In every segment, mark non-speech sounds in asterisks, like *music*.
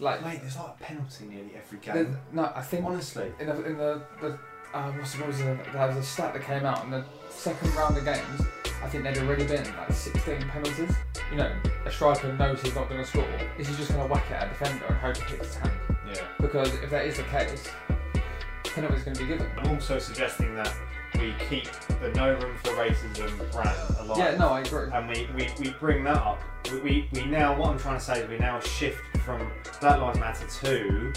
Like, Mate, there's like a penalty nearly every there's- game. no, I think Honestly. in the in the, the uh, what's what was? There was a stat that came out in the second round of games. I think there'd already been like 16 penalties. You know, a striker knows he's not going to score. Is he just going to whack it at a defender and hope it hits his hand? Yeah. Because if that is the case, penalty's going to be given. I'm also suggesting that we keep the no room for racism brand alive. Yeah, no, I agree. and we, we, we bring that up. We, we, we now, what I'm trying to say is we now shift from Black Lives Matter to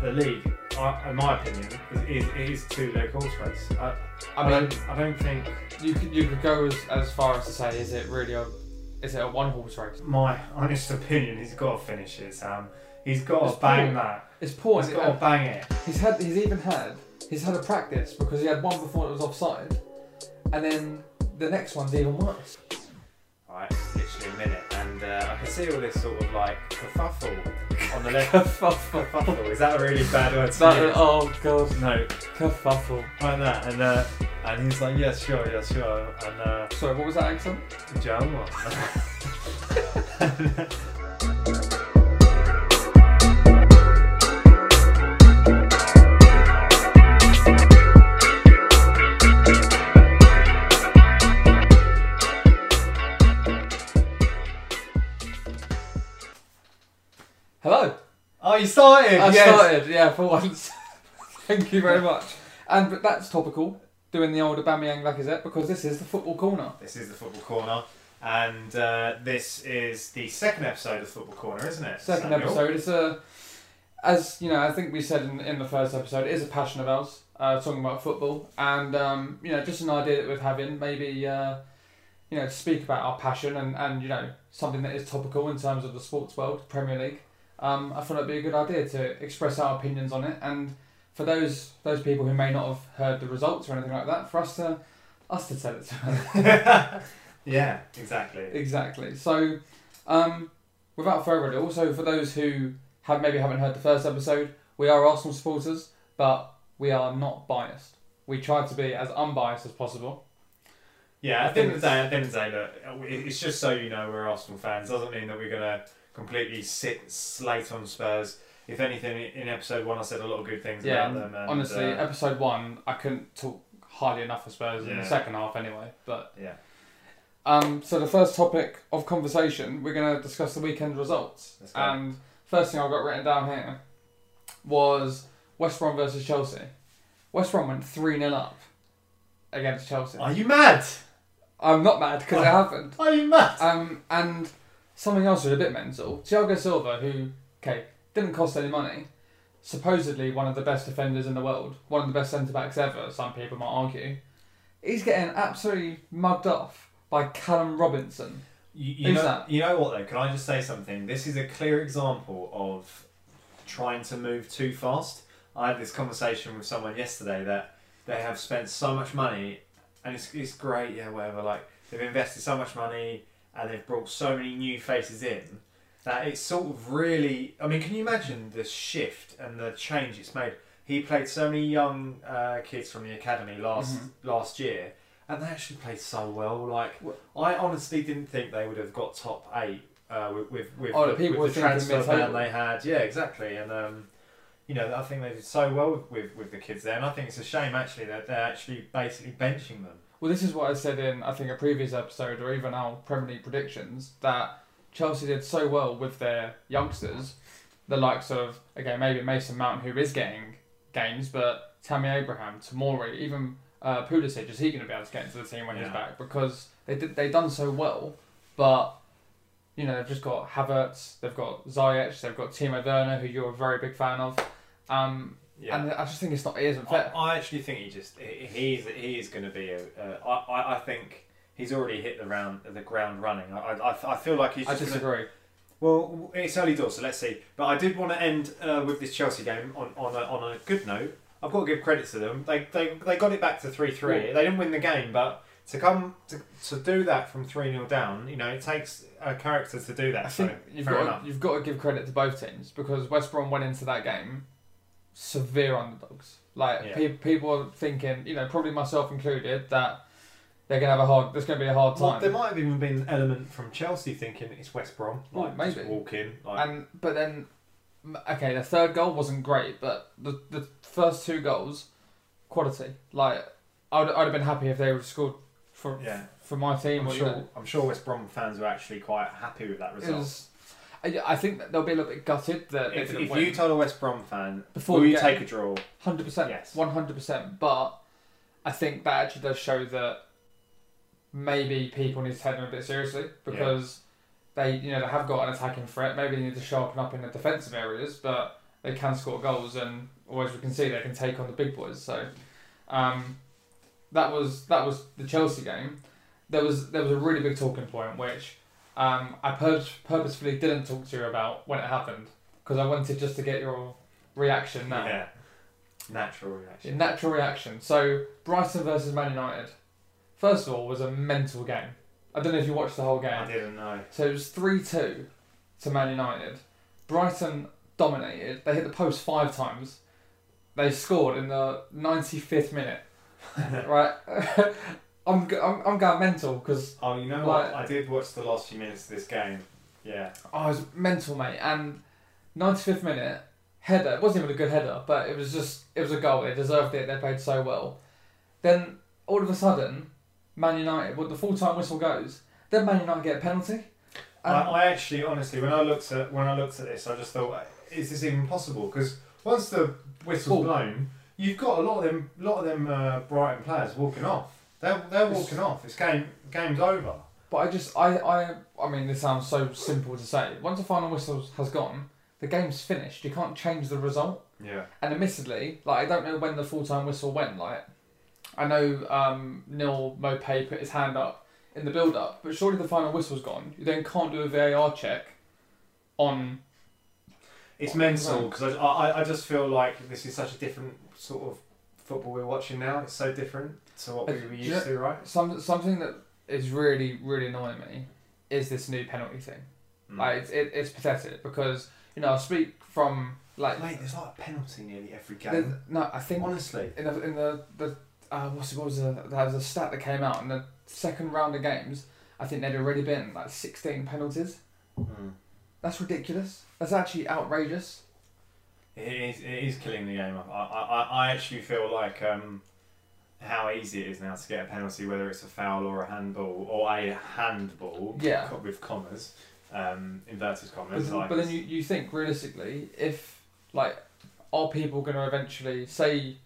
the league, uh, in my opinion, is, is, is two leg horse race. I, I mean, don't, I don't think you could you could go as, as far as to say, is it really a is it a one horse race? my honest opinion, he's got to finish it, Sam. He's got It's to bang poor. that. It's poor. He's got to bang it. He's had he's even had he's had a practice because he had one before it was offside, and then the next one's even worse. Right, literally a minute, and uh, I can see all this sort of like kerfuffle on the left. *laughs* Kerfuffle. kerfuffle, is that a really bad word to That, use? oh god, No, kerfuffle. like that, and uh, and he's like, yeah, sure, yeah, sure, and uh, Sorry, what was that accent? Joe. *laughs* *laughs* oh, you started. I yes. started, yeah, for once. *laughs* Thank you very much. And but that's topical. Doing the old Aubameyang Lacazette because this is the football corner. This is the football corner, and uh, this is the second episode of Football Corner, isn't it? Second Samuel? episode. It's a, as you know, I think we said in, in the first episode, it is a passion of ours, uh, talking about football, and um, you know, just an idea that we're having, maybe, uh, you know, to speak about our passion and, and you know, something that is topical in terms of the sports world, Premier League. Um, I thought it'd be a good idea to express our opinions on it, and for those those people who may not have heard the results or anything like that, for us to us to tell it to them. *laughs* yeah, exactly. Exactly. So, um, without further ado, also for those who have maybe haven't heard the first episode, we are Arsenal supporters, but we are not biased. We try to be as unbiased as possible. Yeah, I at the end think of the day, at the end of the day, look, it's just so you know we're Arsenal fans. Doesn't mean that we're gonna completely sit slate on Spurs. If anything, in episode one, I said a lot of good things Yeah, about them. And, Honestly, uh, episode one, I couldn't talk hardly enough for Spurs in the second half anyway. But yeah, um, so the first topic of conversation, we're going to discuss the weekend results. And first thing I've got written down here was West Brom versus Chelsea. West Brom went 3 0 up against Chelsea. are you mad? I'm not mad because it happened. Are you mad? Um, and something else was a bit mental. Thiago Silva, who, okay, didn't cost any money, supposedly one of the best defenders in the world, one of the best centre backs ever, some people might argue, he's getting absolutely mugged off by Callum Robinson. You, you Who's know, that? you know what though? Can I just say something? This is a clear example of trying to move too fast. I had this conversation with someone yesterday that they have spent so much money, and it's, it's great, yeah, whatever. Like they've invested so much money, and they've brought so many new faces in that it's sort of really. I mean, can you imagine the shift and the change it's made? He played so many young uh, kids from the academy last Mhm. last year, and they actually played so well. Like I honestly didn't think they would have got top eight uh, with with, with, Oh, the people with the transfer ban they had. Yeah, exactly. And um, you know, I think they did so well with, with, with the kids there, and I think it's a shame actually that they're actually basically benching them. Well, this is what I said in, I think, a previous episode or even our Premier League predictions that Chelsea did so well with their youngsters, the likes of, again, maybe Mason Mount, who is getting games, but Tammy Abraham, Tomori, even uh, Pulisic, is he going to be able to get into the team when he's back? Because they did, they done so well, but, you know, they've just got Havertz, they've got Ziyech, they've got Timo Werner, who you're a very big fan of. Um, Yeah. And I just think it's not, it isn't I, fair. I actually think he just he, he's he is going to be a. Uh, I, I I think he's already hit the round the ground running. I I, I feel like he's I just gonna- disagree. Well, it's early doors, so let's see. But I did want to end uh, with this Chelsea game on, on, a, on a good note. I've got to give credit to them. They, they, they got it back to 3 3. Well- They didn't win the game, but to come to, to do that from 3 0 down, you know, it takes a character to do that. I so think you've got enough. to, you've got to give credit to both teams because West Brom went into that game severe underdogs. Like Yeah. pe- people are thinking, you know, probably myself included, that they're gonna have a hard. There's gonna be a hard Well, time. there might have even been an element from Chelsea thinking it's West Brom. Like, just maybe. walk in. Like, and but then okay, the third goal wasn't great, but the the first two goals, quality. Like I'd I'd have been happy if they would have scored for Yeah, for my team. I'm sure. I'm sure West Brom fans were actually quite happy with that it result. was. I, I think that they'll be a little bit gutted that they if didn't if win. you told a West Brom fan, Before you take a draw? Hundred percent. Yes. One hundred percent. But I think that actually does show that maybe people need to take them a bit seriously because they, you know, they have got an attacking threat. Maybe they need to sharpen up in the defensive areas, but they can score goals, and always we can see, they can take on the big boys. So um, that was that was the Chelsea game. There was there was a really big talking point which um, I pur- purposefully didn't talk to you about when it happened because I wanted just to get your reaction now. Yeah. Natural reaction. Natural reaction. So Brighton versus Man United. First of all, was a mental game. I don't know if you watched the whole game. I didn't know. So it was three two to Man United. Brighton dominated. They hit the post five times. They scored in the ninety fifth minute. *laughs* right. *laughs* I'm, I'm I'm going mental because Oh, you know Like- what? I did watch the last few minutes of this game. Yeah. I was mental, mate. And ninety fifth minute header. It wasn't even a good header, but it was just it was a goal. They deserved it. They played so well. Then all of a sudden, Man United. Well, the full time whistle goes. Then Man United get a penalty. I, I actually, honestly, when I looked at when I looked at this, I just thought, is this even possible? Because once the whistle's blown, you've got a lot of them, lot of them uh, Brighton players walking off. They're they're walking off. This game game's over. But I just I I I mean this sounds so simple to say. Once the final whistle has gone, the game's finished. You can't change the result. Yeah. And admittedly, like I don't know when the full time whistle went. Like I know um, Neal Maupay put his hand up in the build up, but surely the final whistle's gone. You then can't do a VAR check on. It's mental because I, I I just feel like this is such a different sort of football we're watching now. It's so different to what we were do you used to, right? Some something that is really really annoying me is this new penalty thing. Mm. Like it's it, it's pathetic because you know I speak from like Mate, there's like a penalty nearly every game. no I think Honestly. in the in the the uh, what's it, what was the there was a stat that came out in the second round of games. I think there'd already been like sixteen penalties. Mm. That's ridiculous. That's actually outrageous. It is, it is killing the game. I, I, I actually feel like um, how easy it is now to get a penalty, whether it's a foul or a handball or a handball Yeah. co- with commas, um, inverted commas. then- like but then you, you think realistically, if like are people going to eventually say,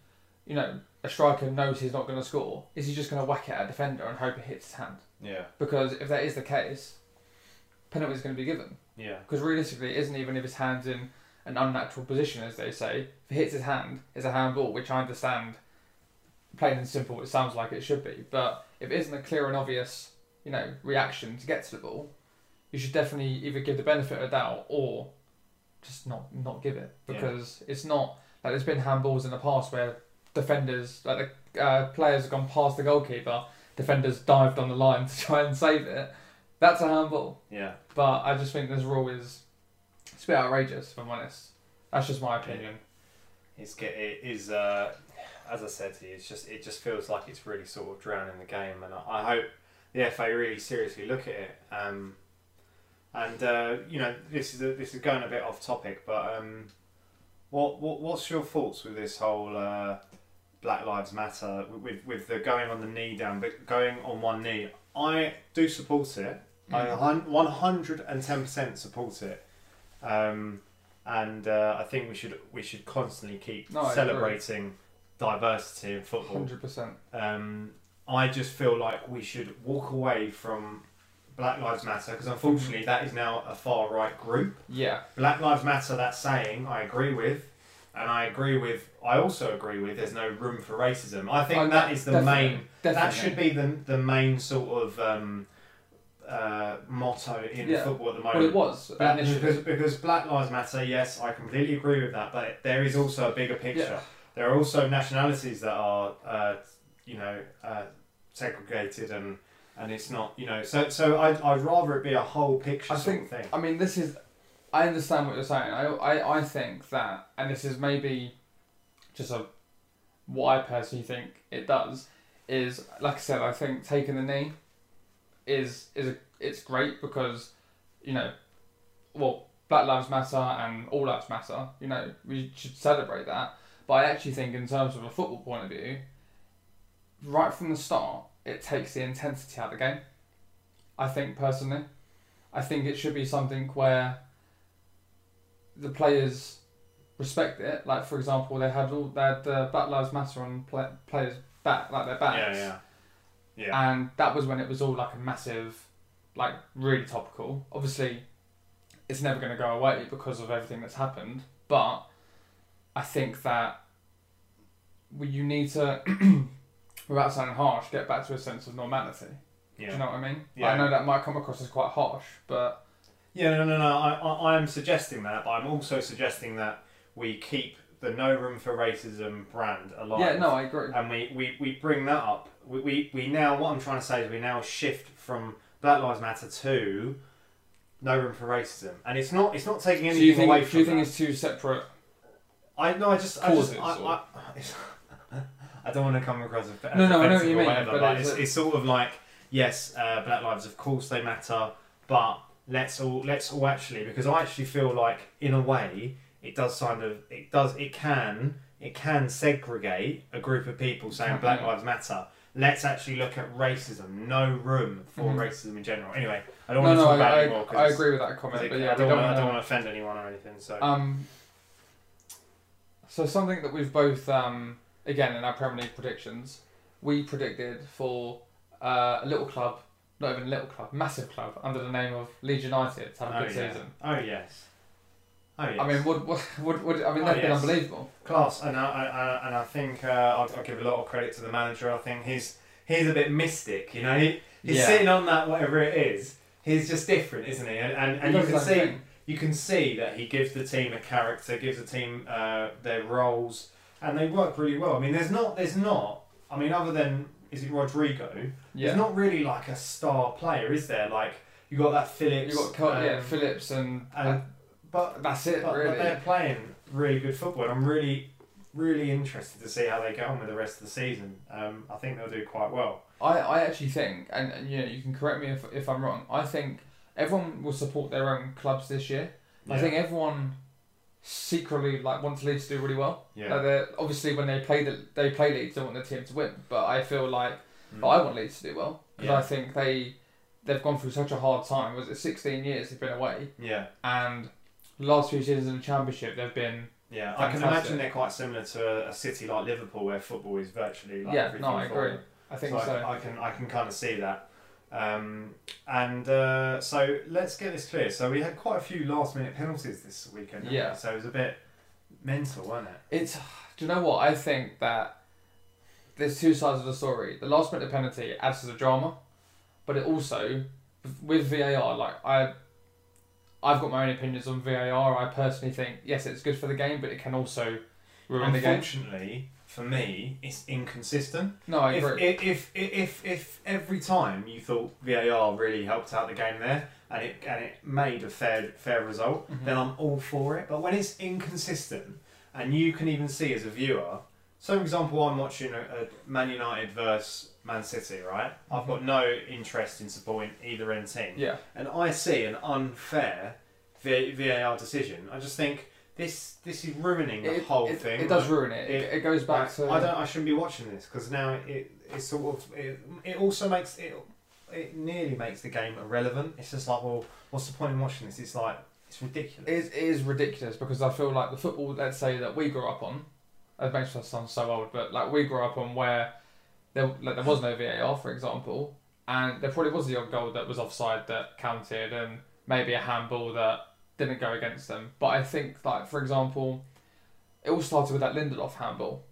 you know, a striker knows he's not going to score, is he just going to whack it at a defender and hope it hits his hand? yeah, Because if that is the case, penalty is going to be given. yeah, Because realistically, it isn't even if his hand's in an unnatural position, as they say. If it hits his hand, it's a handball, which I understand. Plain and simple, it sounds like it should be. But if it isn't a clear and obvious, you know, reaction to get to the ball, you should definitely either give the benefit of the doubt or just not not give it Yeah. because it's not like there's been handballs in the past where defenders like the uh, players have gone past the goalkeeper, defenders dived on the line *laughs* to try and save it. That's a handball. yeah. But I just think this rule is it's a bit outrageous, if I'm honest. That's just my opinion. It's get it is uh, as I said to you, it's just it just feels like it's really sort of drowning the game, and I, I hope the FA really seriously look at it. Um, and uh, you know, this is a, this is going a bit off topic, but um, what what what's your thoughts with this whole uh, Black Lives Matter with with the going on the knee down, but going on one knee? I do support it. I Mm. one hundred and ten percent support it, um, and uh, I think we should we should constantly keep No, I celebrating diversity in football. Hundred percent. Um, I just feel like we should walk away from Black Lives Matter because unfortunately that is now a far right group. Yeah. Black Lives Matter, that saying, I agree with, and I agree with. I also agree with. There's no room for racism. I think Oh, that is the definitely, main that should be the the main sort of um, uh, motto in Yeah. football at the moment. Well, it was Black- initially. because, because Black Lives Matter, yes, I completely agree with that, but there is also a bigger picture. Yeah. There are also nationalities that are, uh, you know, uh, segregated and and it's not, you know, so so I'd, I'd rather it be a whole picture I sort think. of thing. I mean, this is. I understand what you're saying. I, I, I think that, and this is maybe just a what I personally think it does is like I said. I think taking the knee is is a it's great because you know, well, Black Lives Matter and All Lives Matter. You know, we should celebrate that. But I actually think, in terms of a football point of view, right from the start, it takes the intensity out of the game. I think personally, I think it should be something where the players respect it. Like for example, they had all they had the Black Lives Matter on play, players' back, like their backs, Yeah, yeah, yeah. and that was when it was all like a massive, like really topical. Obviously, it's never going to go away because of everything that's happened. But I think that we, you need to, *clears throat* without sounding harsh, get back to a sense of normality. Yeah. Do you know what I mean? Yeah. I know that might come across as quite harsh, but Yeah, no, no, no. I, I, I'm suggesting that, but I'm also suggesting that we keep the No Room for Racism brand alive. yeah, no, I agree. And we, we, we bring that up. We, we, we now, what I'm trying to say is we now shift from Black Lives Matter to No Room for Racism. And it's not it's not taking anything think away do you think that. it's two separate? I no, I just, I Causes, just, I, I, *laughs* I don't want to come across as No, no, I know what you mean, whatever, but it's, it's sort of like yes, uh, Black lives, of course, they matter, but let's all let's all actually because I actually feel like in a way it does kind of it does it can it can segregate a group of people saying Black lives matter. Let's actually look at racism. No room for Mhm. racism in general. Anyway, I don't No, want to no, talk about I, it anymore. I, 'cause I agree with that comment, it- but yeah, I don't, don't want, I don't wanna- want to offend anyone or anything. So Um, so something that we've both, um, again, in our Premier League predictions, we predicted for uh, a little club, not even a little club, massive club under the name of Leeds United to have a oh good yeah. season. Oh yes. Oh yes. I mean, would, would, would, I mean, Oh, they've been yes. unbelievable. class, and I, I, and I think uh, I'll, I'll give a lot of credit to the manager. I think he's he's a bit mystic, you know. He, he's Yeah. sitting on that whatever it is. He's just different, isn't he? And and, and He you can see thing. you can see that he gives the team a character, gives the team uh, their roles, and they work really well. I mean, there's not there's not. I mean, other than is it Rodrigo? Yeah. There's not really like a star player, is there? Like you got that Phillips. You've got Col- yeah, um, Phillips and, and- but that's it, but, really. but they're playing really good football. and I'm really, really interested to see how they get on with the rest of the season. Um, I think they'll do quite well. I, I actually think, and, and you know, you can correct me if, if I'm wrong. I think everyone will support their own clubs this year. I think everyone secretly like wants Leeds to do really well. Yeah. Like obviously, when they play the, they play Leeds, they want their team to win. But I feel like Mm. but I want Leeds to do well because Yeah. I think they they've gone through such a hard time. Was it 16 years they've been away, yeah. and the last few seasons in the Championship they've been Yeah, I can imagine they're quite similar to a, a city like Liverpool, where football is virtually like Yeah, no, I agree. I think so. so. I, I can I can kind of see that. Um, and uh, so let's get this clear. So we had quite a few last minute penalties this weekend. didn't we? Yeah. So it was a bit mental, wasn't it? It's. Do you know what I think that there's two sides of the story. The last minute penalty adds to the drama, but it also with VAR. Like I, I've got my own opinions on VAR. I personally think yes, it's good for the game, but it can also ruin the game. Unfortunately, for me, it's inconsistent. No, I if, agree. if, if, if, if every time you thought VAR really helped out the game there and it, and it made a fair, fair result, Mhm. then I'm all for it. But when it's inconsistent and you can even see as a viewer, so for example, I'm watching a, a Man United versus Man City, right? I've mm-hmm. got no interest in supporting either end team. yeah, And I see an unfair V- VAR decision. I just think this this is ruining the it, whole it, thing. It does ruin it. It, it goes back like, to. I don't. I shouldn't be watching this because now it it sort of it, it also makes it it nearly makes the game irrelevant. It's just like, well, what's the point in watching this? It's like it's ridiculous. It it is ridiculous because I feel like the football, let's say that we grew up on, it makes us sound so old, but like we grew up on where there like there was no VAR, for example, and there probably was the odd goal that was offside that counted, and maybe a handball that didn't go against them. But I think like for example, it all started with that Lindelof handball,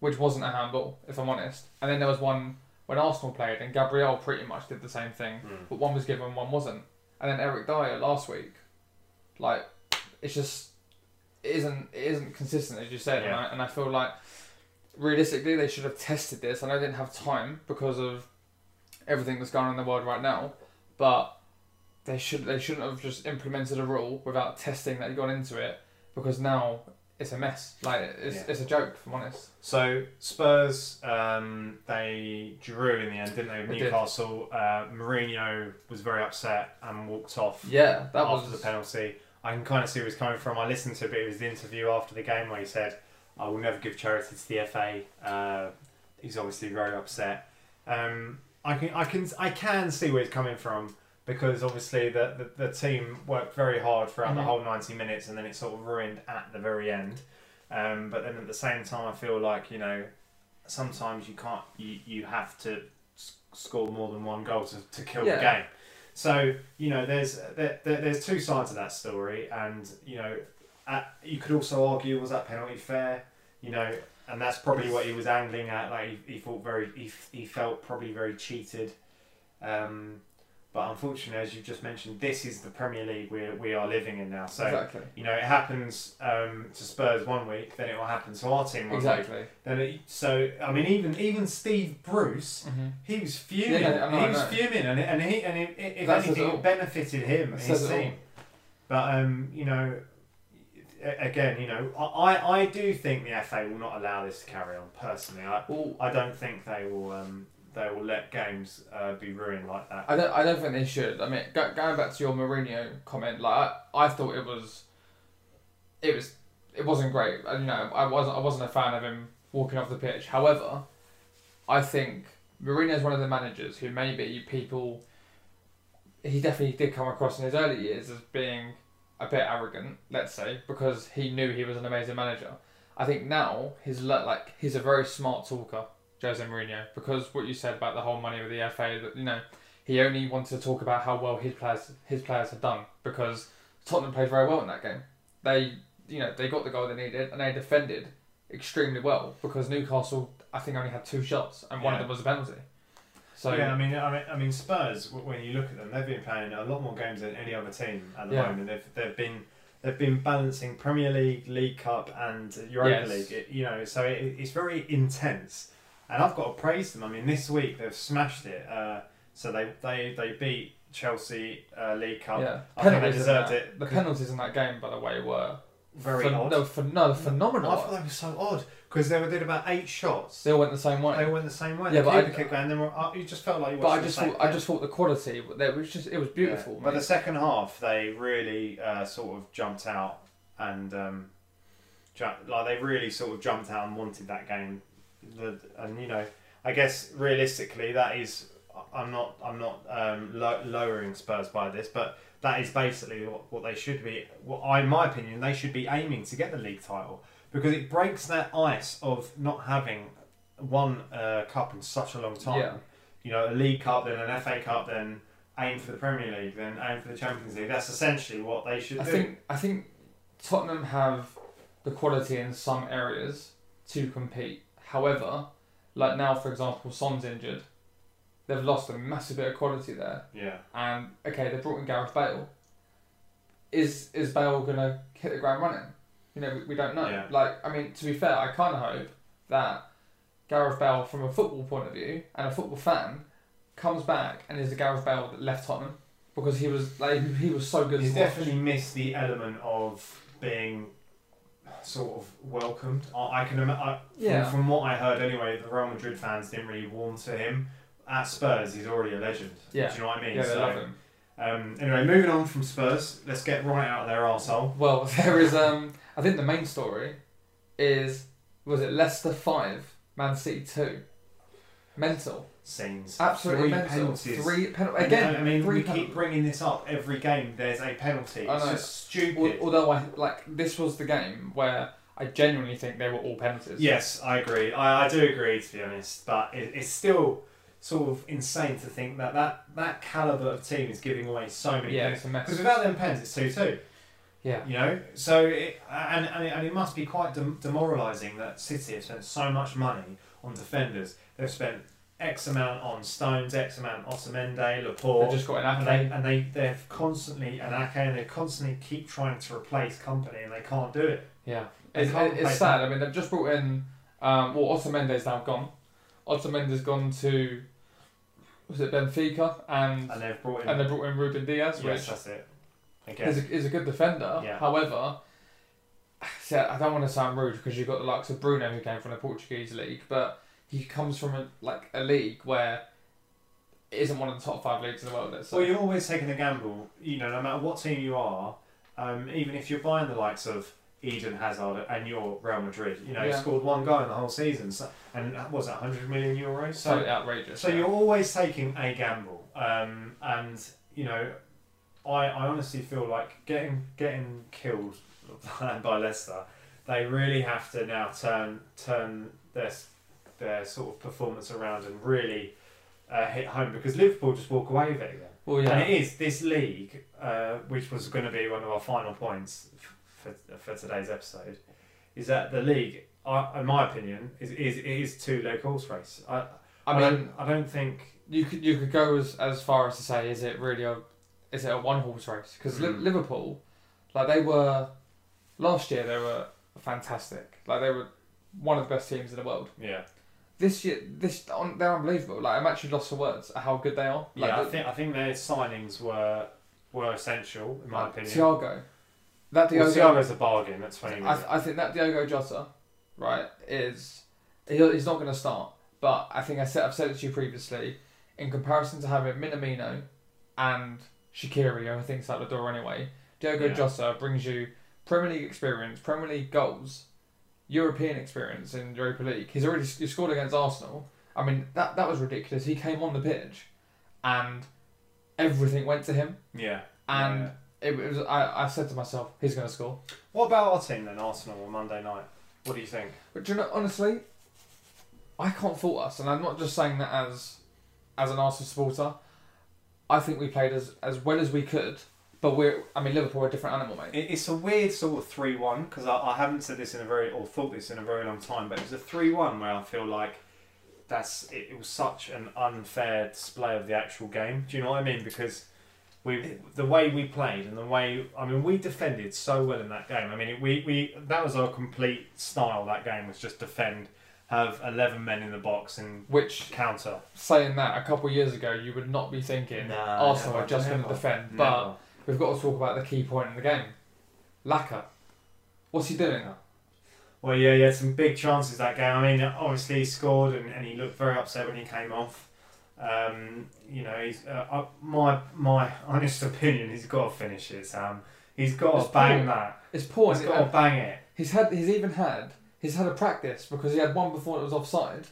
which wasn't a handball, if I'm honest, and then there was one when Arsenal played, and Gabriel pretty much did the same thing Mm. but one was given, one wasn't. And then Eric Dier last week, like, it's just it isn't it isn't consistent as you said, and, I, and I feel like realistically they should have tested this. And I know they didn't have time because of everything that's going on in the world right now, but they should they shouldn't have just implemented a rule without testing that you gone into it because now it's a mess. Like it's, Yeah. it's a joke, if I'm honest. So Spurs, um, they drew in the end, didn't they? With They did. Newcastle. Uh, Mourinho was very upset and walked off Yeah, that after was the penalty. I can kind of see where he's coming from. I listened to a bit of his interview after the game where he said, "I will never give charity to the FA." Uh, he's obviously very upset. Um, I can I can I can see where he's coming from because obviously the the, the team worked very hard throughout the Mhm. whole ninety minutes and then it sort of ruined at the very end. Um, but then at the same time, I feel like you know sometimes you can't you you have to score more than one goal to, to kill the game. So you know there's there, there, there's two sides of that story, and you know you could also argue was that penalty fair? You know, and that's probably what he was angling at. Like he, he thought very he, he felt probably very cheated. Um, but unfortunately, as you've just mentioned, this is the Premier League we we are living in now. So exactly. you know, it happens um, to Spurs one week, then it will happen to our team one week. Exactly. Then it, so I mean, even even Steve Bruce, hmm he was fuming. Yeah, he was fuming, and and he and if, if That says anything, it benefited him and his all. team. But um, you know, again, you know, I I do think the FA will not allow this to carry on. Personally, I Well, I don't think they will um they will let games uh, be ruined like that. I don't. I don't think they should. I mean, go, going back to your Mourinho comment, like I, I thought it was, it was, it wasn't great. And, You know, I wasn't. I wasn't a fan of him walking off the pitch. However, I think Mourinho is one of the managers who maybe people. He definitely did come across in his early years as being a bit arrogant, let's say, because he knew he was an amazing manager. I think now he's le- like he's a very smart talker, Jose Mourinho, because what you said about the whole money with the FA, that you know he only wanted to talk about how well his players his players had done because Tottenham played very well in that game. They you know they got the goal they needed and they defended extremely well because Newcastle I think only had two shots and one of them was a penalty. So yeah, I mean, I mean, I mean, Spurs. When you look at them, they've been playing a lot more games than any other team at the Yeah. moment. They've they've been they've been balancing Premier League, League Cup, and Europa Yes. League. It, you know, so it, it's very intense. And I've got to praise them. I mean, this week they've smashed it. Uh, so they they they beat Chelsea uh, League Cup. yeah, I think they deserved that, it. The penalties in that game, by the way, were Very phen- odd. No, phen- no, phenomenal. I thought they were so odd because they were did about eight shots. They all went the same way. They all went the same way. Yeah, the but I- keeper kicked and then were, uh, you just felt like you But I watched just the same thought, I just thought the quality it was just it was beautiful. Yeah. But the second half, they really uh, sort of jumped out and um, ju- like they really sort of jumped out and wanted that game. The, and you know, I guess realistically, that is. I'm not. I'm not um, lo- lowering Spurs by this, but that is basically what, what they should be. What I, in my opinion, they should be aiming to get the league title because it breaks that ice of not having won a uh, cup in such a long time. Yeah. You know, a league cup, then an FA Cup, then aim for the Premier League, then aim for the Champions League. That's essentially what they should I do. think I think Tottenham have the quality in some areas to compete. However, like now, for example, Son's injured. They've lost a massive bit of quality there. yeah. And okay, they brought in Gareth Bale. Is is Bale gonna hit the ground running? You know, we, we don't know. Yeah. Like, I mean, to be fair, I kind of hope that Gareth Bale, from a football point of view and a football fan, comes back and is the Gareth Bale that left Tottenham because he was like he was so good. He's to watch. definitely missed the element of being sort of welcomed. I, I can ima- I, Yeah. from, from what I heard anyway, the Real Madrid fans didn't really warm to him. At Spurs, he's already a legend. Yeah. Do you know what I mean? Yeah, they So, love him. Um, anyway, moving on from Spurs, let's get right out of their arsehole. Well, *laughs* there is um. I think the main story is was it Leicester five, Man City two. Mental, Scenes. absolutely Three mental. penalties. Three penalties again. I mean, we penalties. keep bringing this up every game. There's a penalty. I It's know. just stupid. Although I like this was the game where I genuinely think they were all penalties. Yes, I agree. I, I do agree, to be honest. But it, it's still sort of insane to think that that, that calibre of team is giving away so many Yeah, pens. Because without them pens, it's 2 2. Yeah. You know? So, it, and, and, it, and it must be quite dem- demoralising that City have spent so much money on defenders. They've spent X amount on Stones, X amount on Otamendi, They Laporte. just got an And they, Ake. and they they've constantly and Ake and they constantly keep trying to replace Kompany and they can't do it. Yeah, They it's, it's sad. I mean, they've just brought in. Um, well, Otamendi's now gone. Otamendi's gone to. Was it Benfica and And they've brought in and they brought in Ruben Dias, yes, which that's it. Again, is a, is a good defender. Yeah. However, *sighs* see, I don't want to sound rude because you've got the likes of Bruno who came from the Portuguese league, but he comes from a, like a league where it isn't one of the top five leagues in the world. Well, you're always taking a gamble. You know, no matter what team you are, um, even if you're buying the likes of Eden Hazard and you're Real Madrid, you know, Yeah. scored one goal in the whole season, so, and that was it 100 million euros. So, totally outrageous. so yeah. you're always taking a gamble, um, and you know, I, I honestly feel like getting getting killed *laughs* by Leicester, they really have to now turn turn their their sort of performance around and really uh, hit home because Liverpool just walk away with it again. well, And it is this league, uh, which was going to be one of our final points for, for today's episode, is that the league, I in my opinion, is is is two leg horse race. I I I, don't I don't think you could you could go as, as far as to say, is it really a is it a one horse race? Because Mm. Liverpool, like they were last year, they were fantastic. Like they were one of the best teams in the world. yeah This year, this on they're unbelievable. Like I'm actually lost for words at how good they are. Like, yeah I think I think their signings were were essential in my like, opinion. Thiago, that Well, Thiago, Thiago's a bargain at twenty I, th- I think that Diogo Jota, right, is he, he's not going to start. But I think I said I've said it to you previously. In comparison to having Minamino and Shaqiri, I think's out the door anyway, Diogo Yeah. Jota brings you Premier League experience, Premier League goals, European experience in Europa League. He's already he scored against Arsenal. I mean that that was ridiculous. He came on the pitch, and everything went to him. yeah. And Yeah. It was I, I said to myself, he's going to score. what about our team then, Arsenal on Monday night? What do you think? But do you know, honestly, I can't fault us, and I'm not just saying that as as an Arsenal supporter. I think we played as as well as we could, but we're I mean Liverpool are a different animal, mate. It, it's a weird sort of three-one because I, I haven't said this in a very or thought this in a very long time, but it was a three-one where I feel like that's it, it was such an unfair display of the actual game. Do you know what I mean? Because we the way we played and the way I mean we defended so well in that game. I mean we we that was our complete style. That game was just defend, have eleven men in the box and Which counter. saying that a couple of years ago, you would not be thinking Nah, Arsenal never, are just going to never, defend. But we've got to talk about the key point in the game. Laca, what's he doing? Well, yeah, he had some big chances that game. I mean, obviously he scored and, and he looked very upset when he came off. Um, you know, he's uh, uh, my my honest opinion. He's got to finish it, Sam. He's got It's to bang poor. that. It's poor. He's got to bang it. He's had. He's even had. He's had a practice because he had one before it was offside,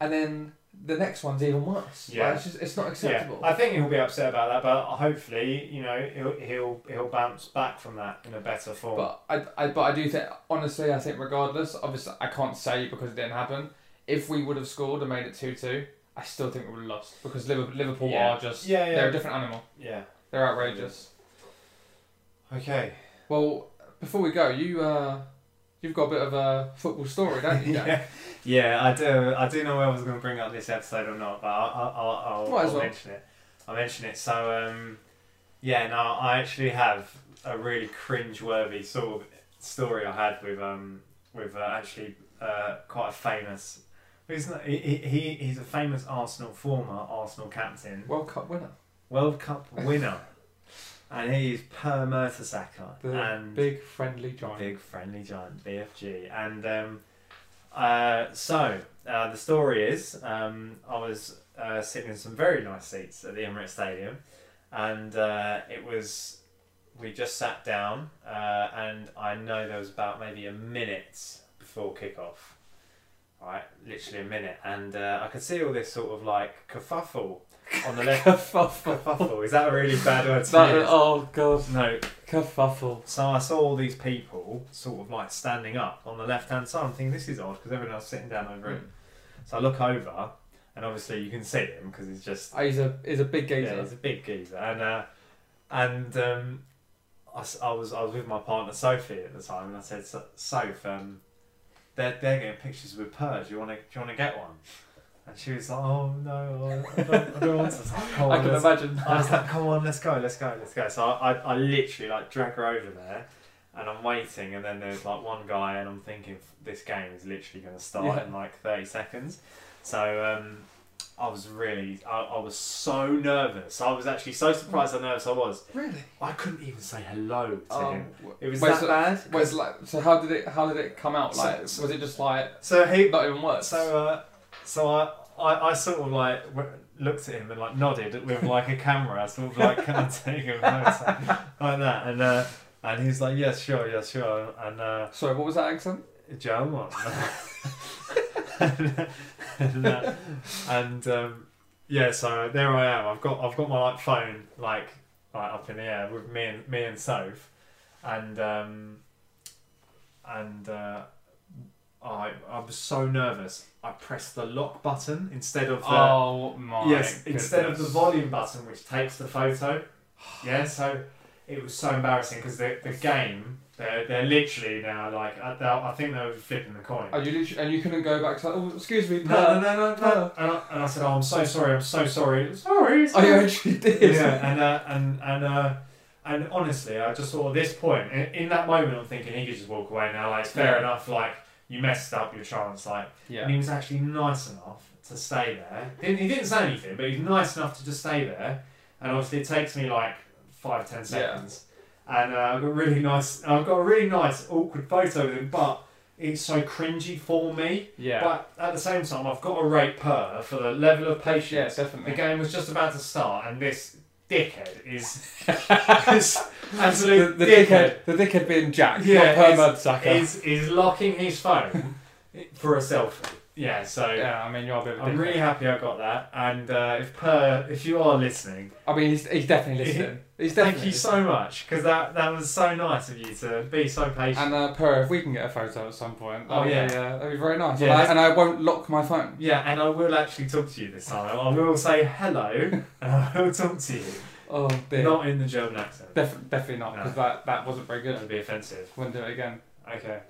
and then the next one's even worse. Yeah. Like, it's just it's not acceptable. Yeah, I think he'll be upset about that, but hopefully, you know, he'll he'll he'll bounce back from that in a better form. But I, I, but I do think, honestly, I think regardless, obviously, I can't say because it didn't happen. If we would have scored and made it two two, I still think we would have lost because Liverpool, Liverpool Yeah. are just Yeah, yeah. they're a different animal. yeah. They're outrageous. Okay. Well, before we go, you uh, you've got a bit of a football story, don't you? Jack? *laughs* yeah. Yeah, I do. I do know whether I was going to bring up this episode or not, but I'll, I'll, I'll, Might as I'll well. mention it. I'll mention it. So, um, yeah, no, I actually have a really cringe-worthy sort of story I had with um with uh, actually uh, quite a famous. He's not, he, he, he- he's a famous Arsenal former Arsenal captain, World Cup winner, World Cup winner, and he's Per Mertesacker, the and big friendly giant. Big friendly giant BFG. And um, uh, so uh, the story is um, I was uh, sitting in some very nice seats at the Emirates Stadium, and uh, it was we just sat down, uh, and I know there was about maybe a minute before kickoff. Right, literally a minute, and uh, I could see all this sort of like kerfuffle on the *laughs* left. Kerfuffle. kerfuffle is that a really bad word to That- use? oh god, No, kerfuffle. so I saw all these people sort of like standing up on the left hand side. I'm thinking this is odd because everyone else is sitting down over it. So I look over, and obviously you can see him because he's just Oh, he's a he's a big geezer. yeah, he's a big geezer. And uh, and um, I, s- I was I was with my partner Sophie at the time, and I said, "So- Soph, um, they're they're getting pictures with Purge. You want to do you want to get one?" And she was like, "Oh no, I don't, I don't want to." I was like, "Come *laughs* I can imagine. I was like, come on, let's go, let's go, let's go. So I, I, I literally like drag her over there and I'm waiting and then there's like one guy and I'm thinking this game is literally going to start Yeah. in like 30 seconds. So um, I was really, I, I was so nervous. I was actually so surprised how nervous I was. really? I couldn't even say hello to Oh, him. It was that so, bad. wait, so, like, so how did it how did it come out? So- Like, so- was it just like So he, not even worse? So, uh, so I, I, I sort of like looked at him and like nodded with like a camera, sort of like, *laughs* "Can I take a photo?" like that. And uh, And he was like, "Yeah, sure, yeah, sure." And uh, Sorry, what was that accent? German. *laughs* *laughs* and uh, and um, yeah, so there I am. I've got I've got my like phone like like up in the air with me and me and Soph, and um, and uh, I I was so nervous. I pressed the lock button instead of the oh my. yes instead of the volume button which takes the photo. Yeah, so it was so embarrassing because the the game they're they're literally now like I, I think they were flipping the coin. Oh, you literally, and you couldn't go back to like, oh, excuse me, No, no, no. no, no, no. And I, and I said, "Oh, I'm so sorry. I'm so sorry. Sorry." Oh, you actually did. yeah, and uh, and and uh, and honestly, I just thought at this point, in, in that moment, I'm thinking he could just walk away now. Like, it's fair Yeah. enough. Like, you messed up your chance. Like, Yeah. and he was actually nice enough to stay there. Didn't, he didn't say anything, but he's nice enough to just stay there. And obviously, it takes me like five, ten seconds. And uh, I've got a really nice. I've got a really nice awkward photo with him, but it's so cringy for me. Yeah. But at the same time, I've got to rate Per for the level of patience. yeah, definitely. The game was just about to start, and this dickhead is, *laughs* is absolute the, the dickhead. dickhead, the dickhead being Jack, Yeah, not Per Mertesacker. Is is locking his phone for a selfie. Yeah, so yeah, I mean, you're a bit of a I'm really happy I got that. And uh, if Per, if you are listening, I mean, he's, he's definitely listening. He's thank definitely you so much because that that was so nice of you to be so patient. And uh, Per, if we can get a photo at some point, Oh, yeah. be, uh, that'd be very nice. Yeah, and, I, and I won't lock my phone. yeah, and I will actually talk to you this time. I will say hello, *laughs* and I will talk to you, Oh dear. not in the German accent. Def- definitely not, No. that, that wasn't very good. Would be offensive. Wouldn't do it again. Okay.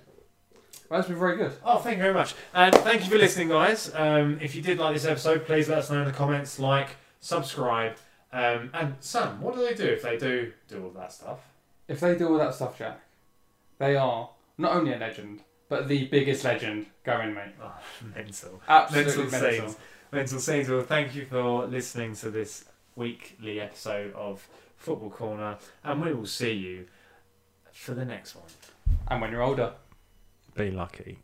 Well, that's been very good. Oh, thank you very much. And thank you for listening, guys. Um, if you did like this episode, please let us know in the comments, like, subscribe. Um, and Sam, what do they do if they do do all that stuff? If they do all that stuff, Jack, they are not only a legend, but the biggest legend going, mate. *laughs* Oh, mental. Absolutely Mental mental. scenes. Mental scenes. Well, thank you for listening to this weekly episode of Football Corner, and we will see you for the next one. And when you're older. Be lucky.